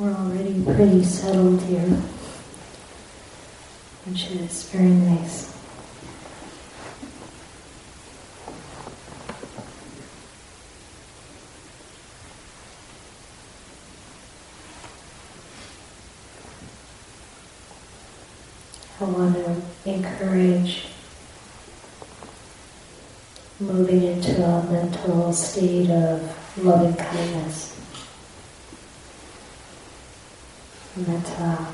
We're already pretty settled here, which is very nice. I want to encourage moving into a mental state of loving kindness. Metta.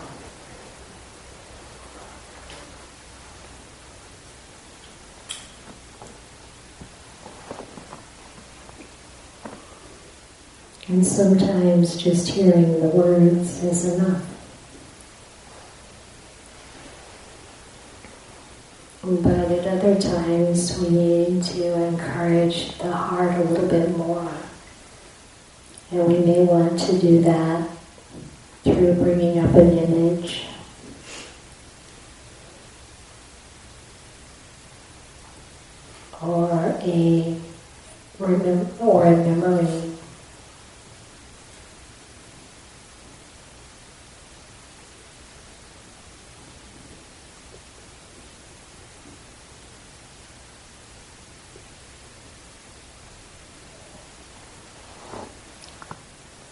And sometimes just hearing the words is enough. But at other times, we need to encourage the heart a little bit more. And we may want to do that through bringing up an image. Or a or a memory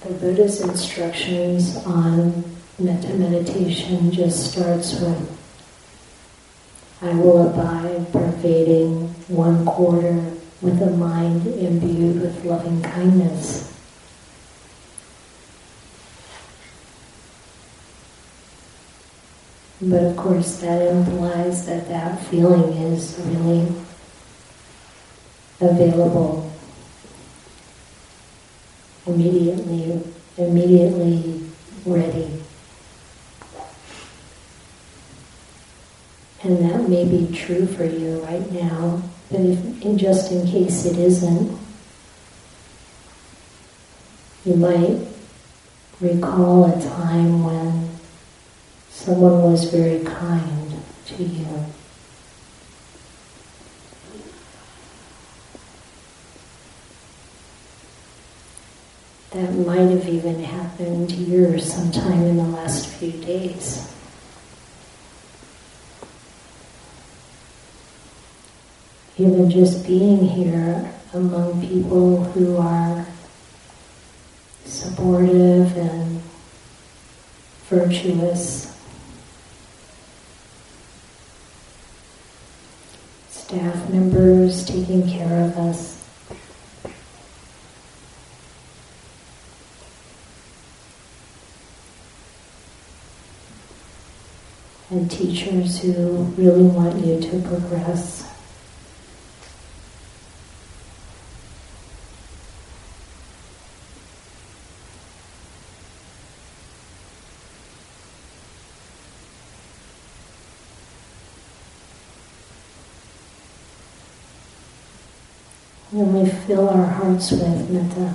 The Buddha's instructions on metta meditation just starts with I will abide pervading one quarter with a mind imbued with loving kindness. But of course, that implies that that feeling is really available immediately, immediately ready. And that may be true for you right now, but if, just in case it isn't, you might recall a time when someone was very kind to you. That might have even happened here sometime in the last few days. Even just being here among people who are supportive and virtuous. Staff members taking care of us. And teachers who really want you to progress. When we fill our hearts with metta,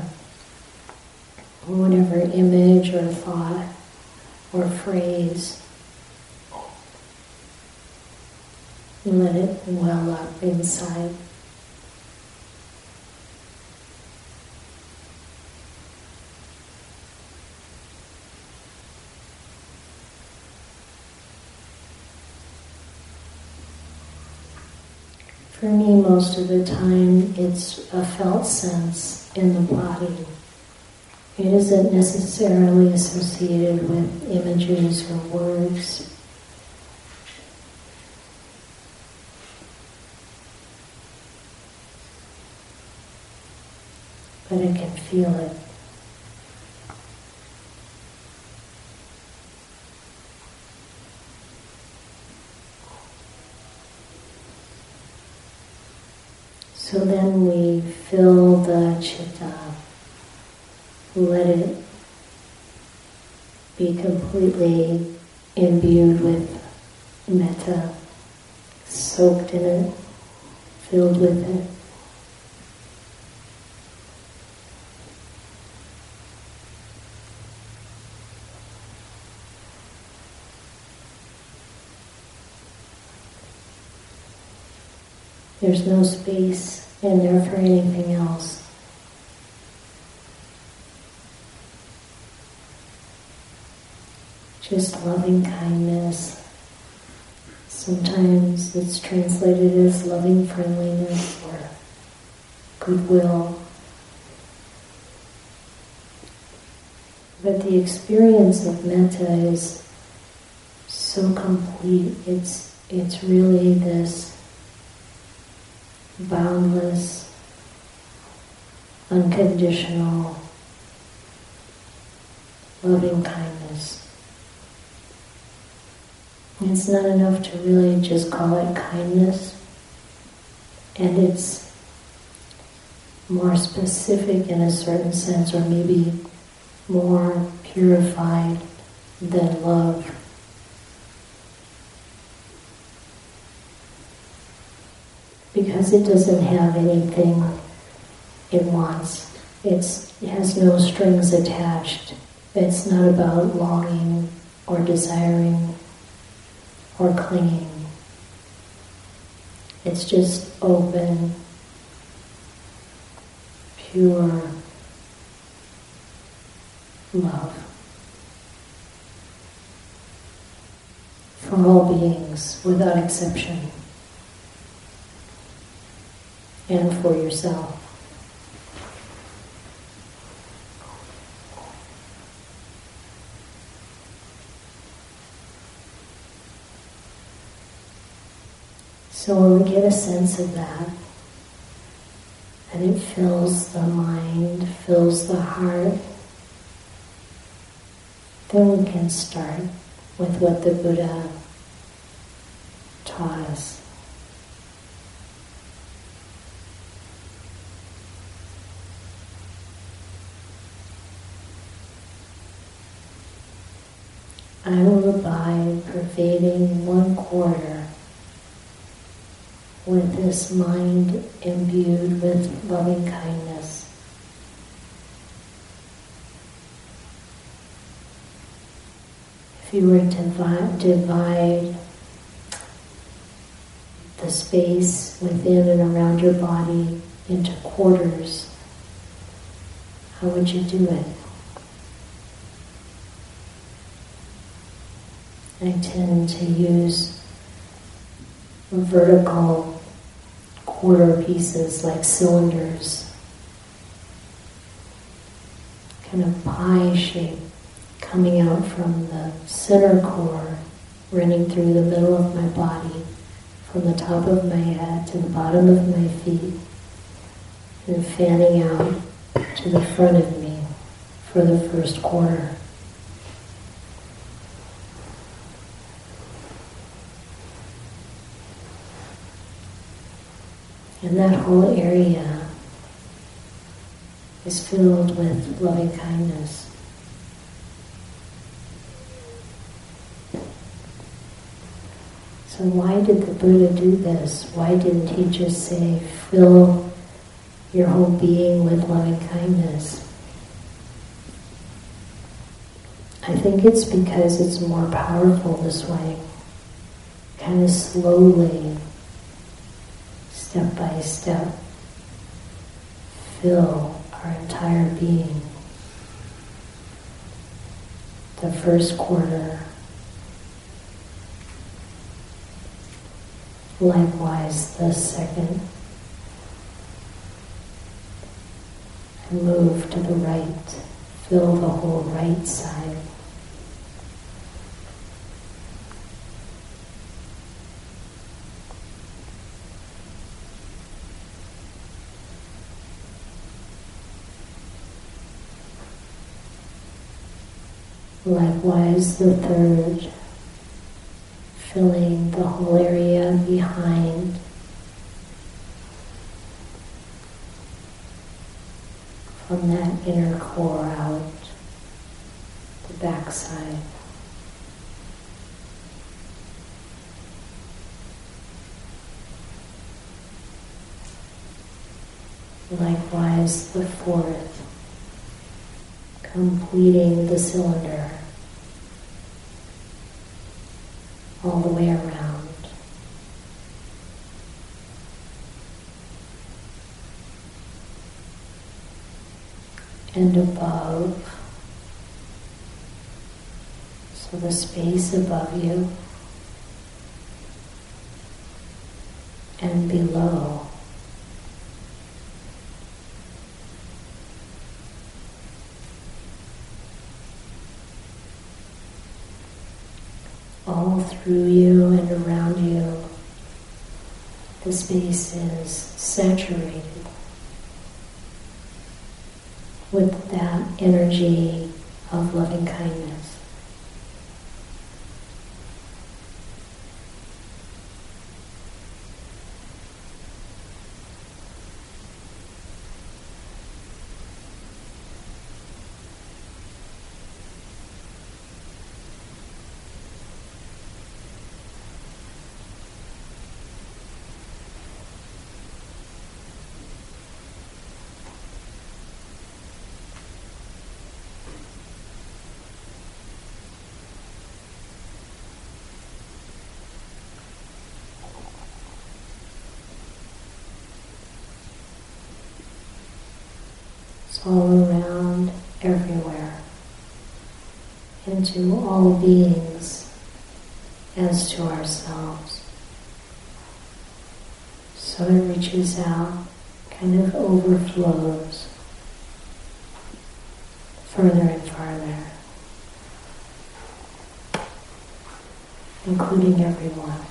whatever image or thought or phrase and let it well up inside. For me, most of the time, it's a felt sense in the body. It isn't necessarily associated with images or words. But I can feel it. So then we fill the chitta, let it be completely imbued with metta, soaked in it, filled with it. There's no space in there for anything else. just loving kindness. Sometimes it's translated as loving friendliness or goodwill. But the experience of metta is so complete. It's it's really this boundless, unconditional, loving kindness. It's not enough to really just call it kindness, and it's more specific in a certain sense, or maybe more purified than love. Because it doesn't have anything it wants. It's, it has no strings attached. It's not about longing or desiring or clinging. It's just open, pure, love for all beings without exception and for yourself. So when we get a sense of that, and it fills the mind, fills the heart, then we can start with what the Buddha taught us. I will abide pervading one quarter with this mind imbued with loving kindness. if you were to divide the space within and around your body into quarters, how would you do it? I tend to use vertical quarter pieces like cylinders, kind of pie shape coming out from the center core, running through the middle of my body, from the top of my head to the bottom of my feet, and fanning out to the front of me for the first quarter. And that whole area is filled with loving kindness. So why did the Buddha do this? Why didn't he just say, fill your whole being with loving kindness? I think it's because it's more powerful this way. Kind of slowly, step by step, fill our entire being. The first quarter Likewise, the second. And move to the right. Fill the whole right side. Likewise, the third filling the whole area behind. From that inner core out, the backside. Likewise, the fourth, completing the cylinder. All the way around. And above, So the space above you and below. All through you and around you, the space is saturated with that energy of loving kindness. All around, everywhere, into all beings as to ourselves. So it reaches out, kind of overflows further and farther, including everyone.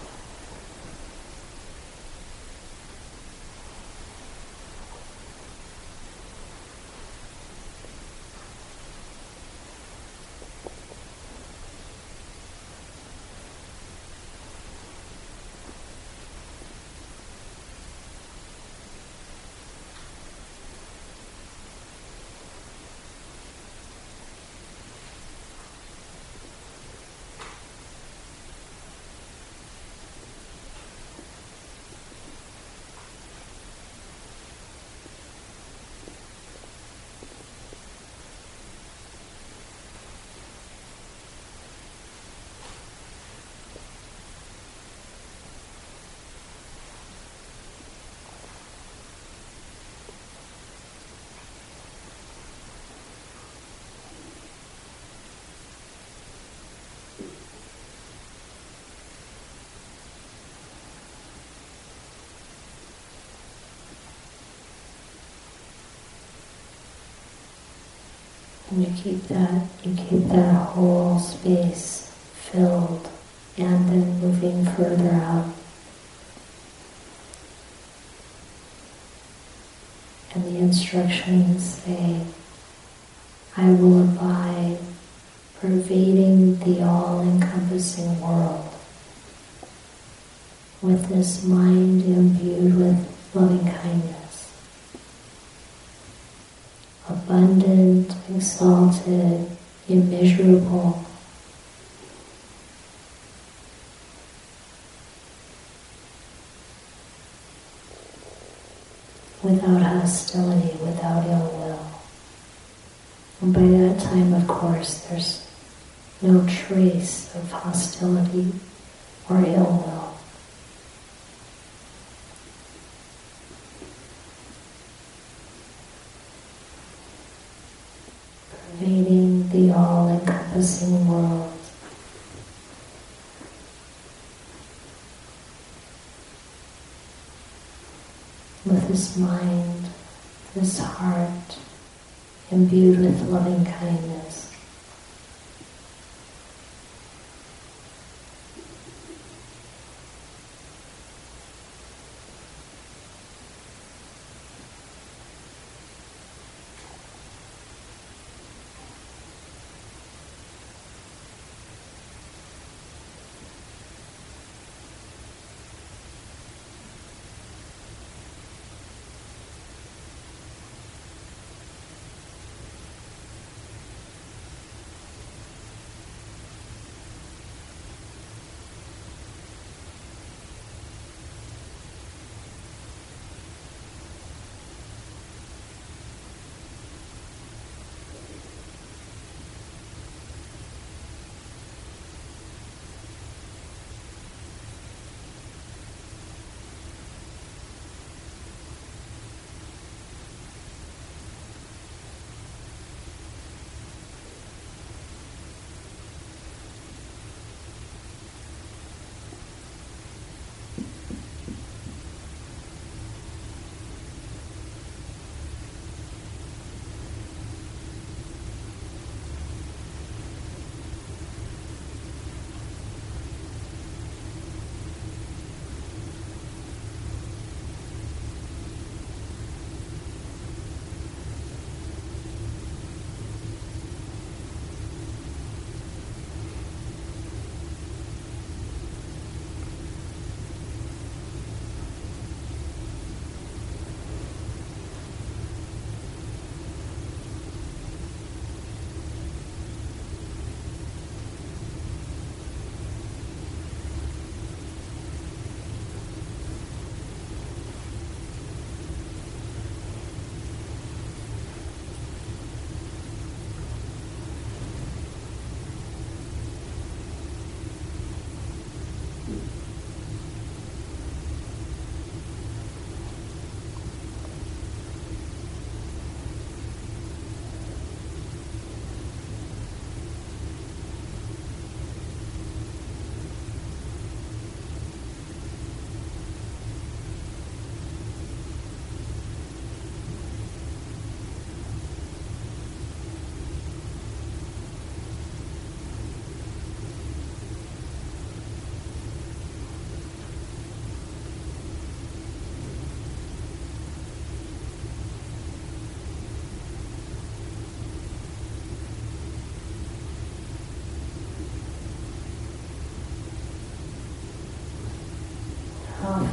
And you keep that, you keep that whole space filled and then moving further out. And the instructions say, I will abide, pervading the all-encompassing world with this mind imbued with loving kindness. Exalted, immeasurable. Without hostility, without ill will. And by that time, of course, there's no trace of hostility or ill will. pervading the all-encompassing world. With this mind, this heart, imbued with loving kindness.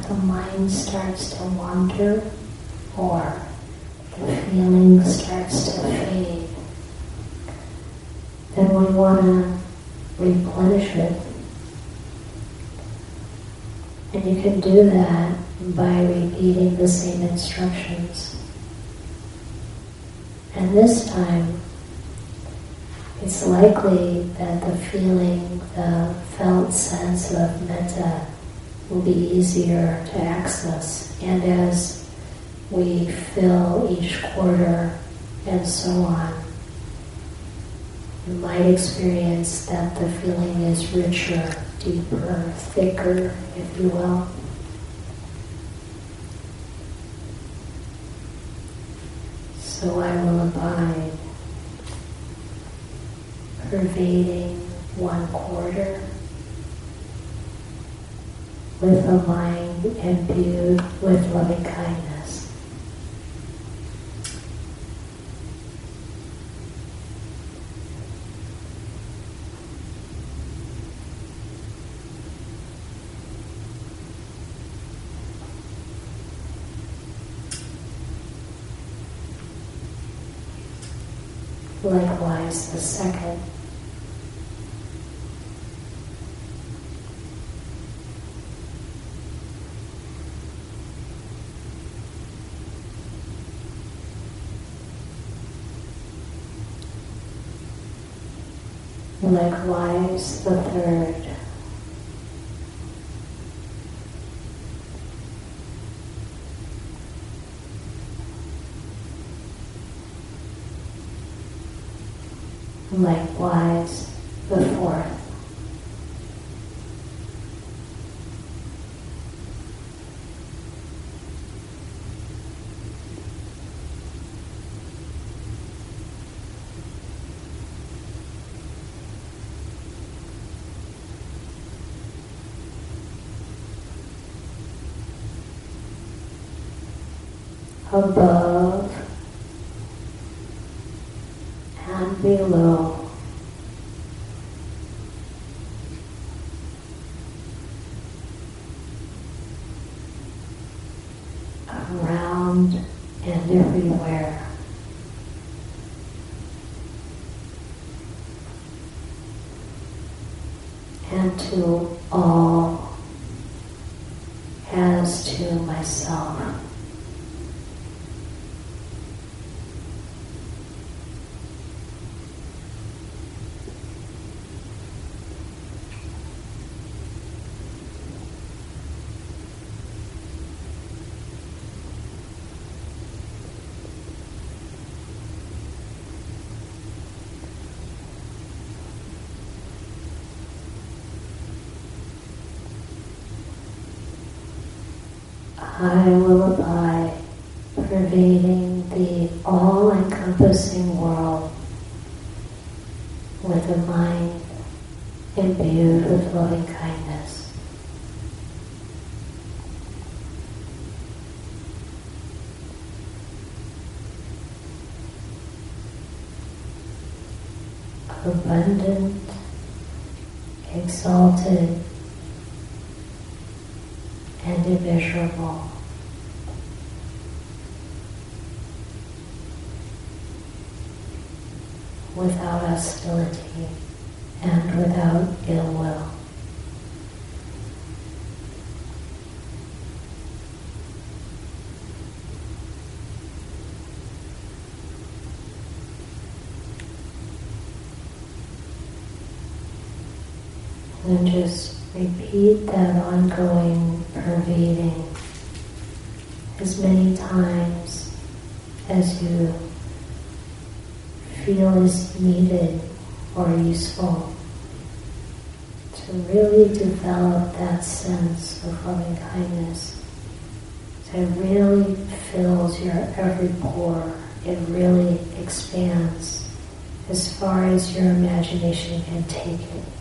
The mind starts to wander or the feeling starts to fade, then we want to replenish it. And you can do that by repeating the same instructions. And this time, it's likely that the feeling, the felt sense of metta will be easier to access. And as we fill each quarter and so on, you might experience that the feeling is richer, deeper, thicker, if you will. So I will abide, pervading one quarter with a mind imbued with loving kindness. Likewise, the second Likewise, the third the fourth. Above and below. Around and everywhere. And to all as to myself. I will abide, pervading the all-encompassing world with a mind imbued with loving kindness. Abundant, exalted, and immeasurable. Without hostility and without ill will. And just repeat that ongoing pervading as many times as you feel is needed or useful to really develop that sense of loving kindness that really fills your every pore. It really expands as far as your imagination can take it.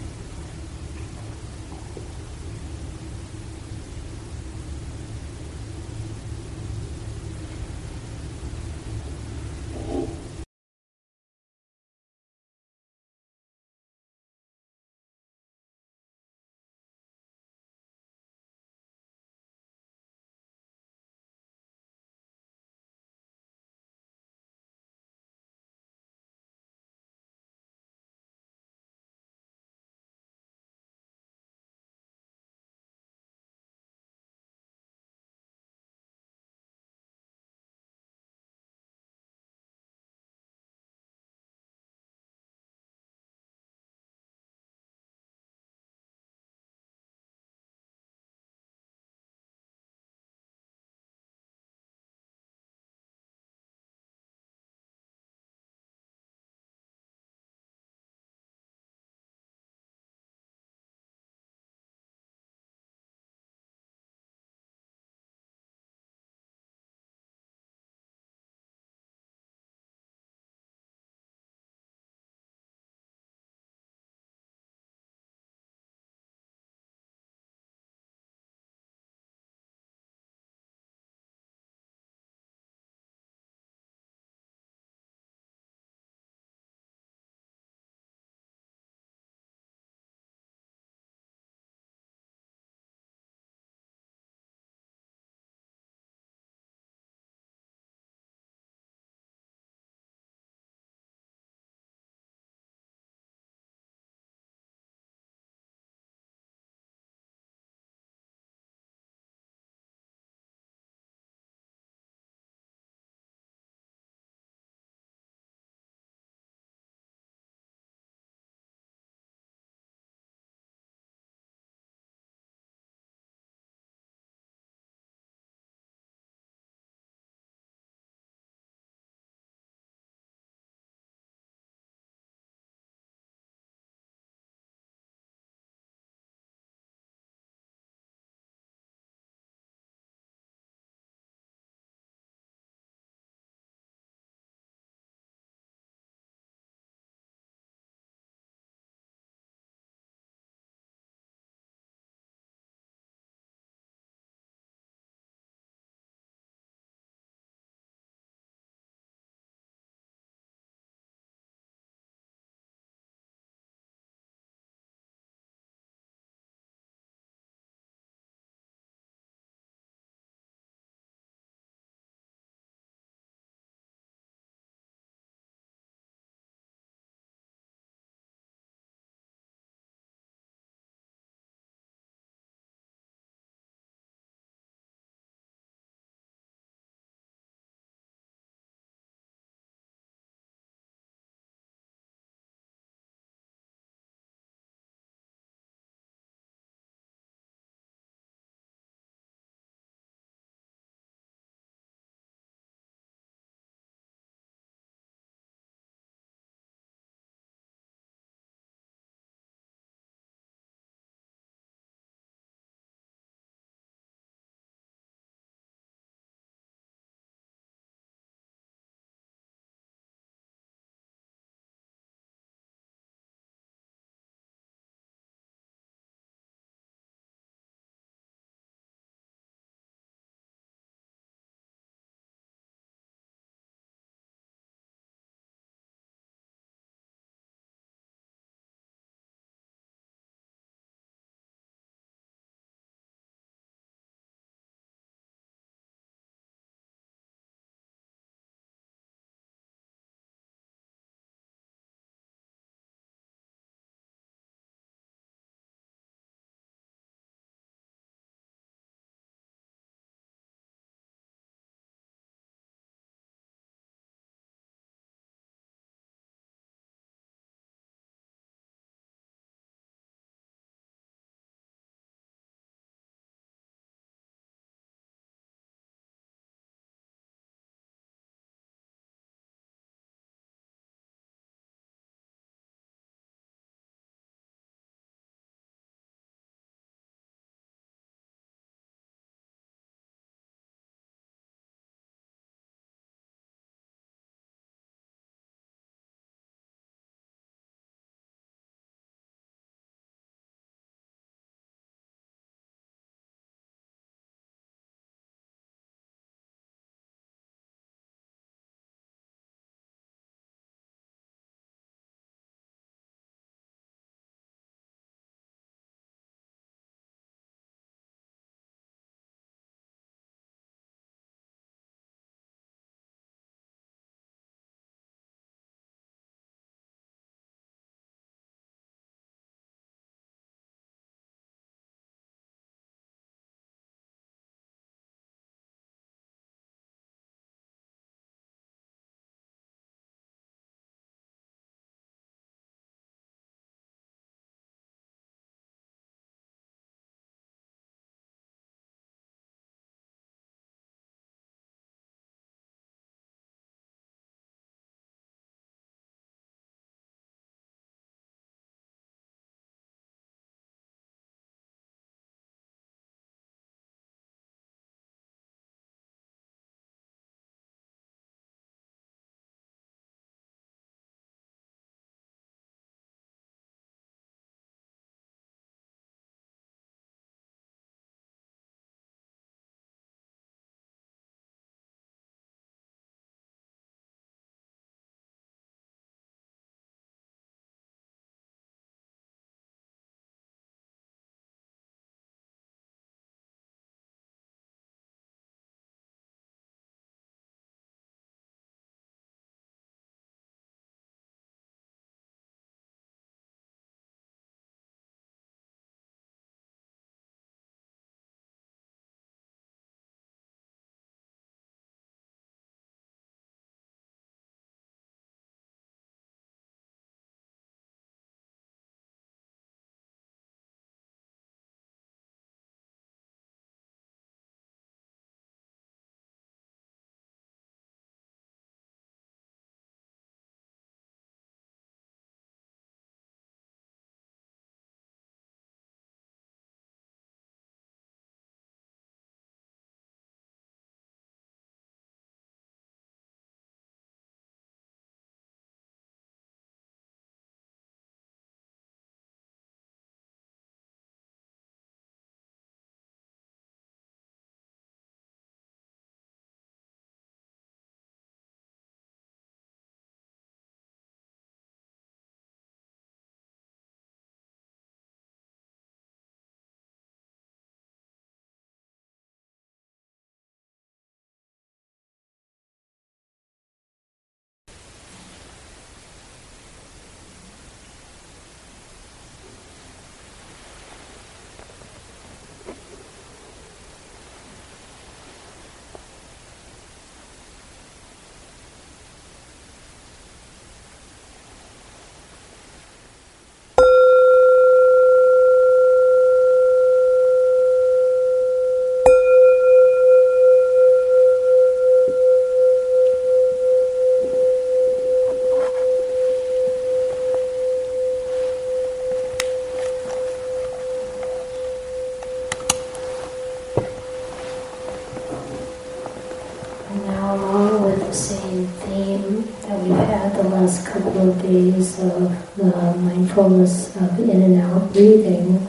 In and out breathing,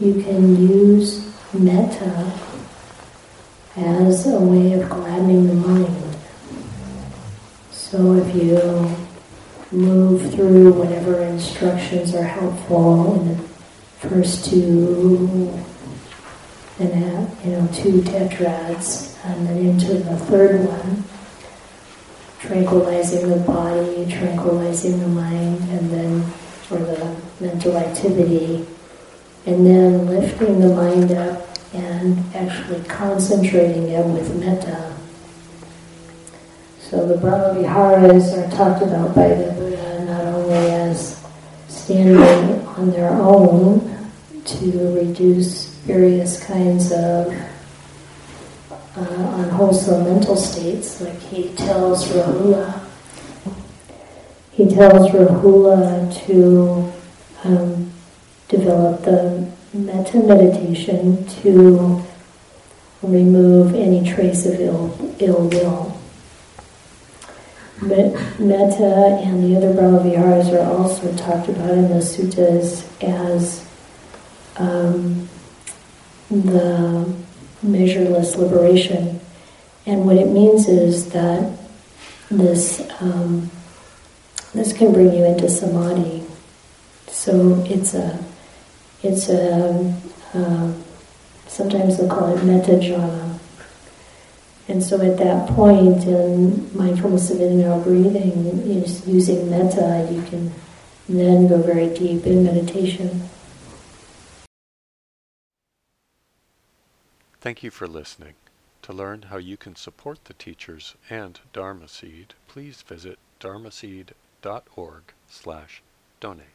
you can use metta as a way of gladdening the mind. So if you move through whatever instructions are helpful in the first two and a, uh, you know two tetrads, and then into the third one, tranquilizing the body, tranquilizing the mind, and then for the mental activity, and then lifting the mind up and actually concentrating it with metta. So the Brahma Viharas are talked about by the Buddha not only as standing on their own to reduce various kinds of uh, unwholesome mental states, like he tells Rahula. He tells Rahula to um, develop the metta meditation to remove any trace of ill, ill will. Metta and the other Brahmaviharas are also talked about in the suttas as um, the measureless liberation. And what it means is that this um, this can bring you into samadhi. So it's a it's a uh, sometimes they'll call it metta jhana. And so at that point in mindfulness of in and out breathing, is using metta, you can then go very deep in meditation. Thank you for listening. To learn how you can support the teachers and Dharma Seed, please visit dharmaseed.org slash donate.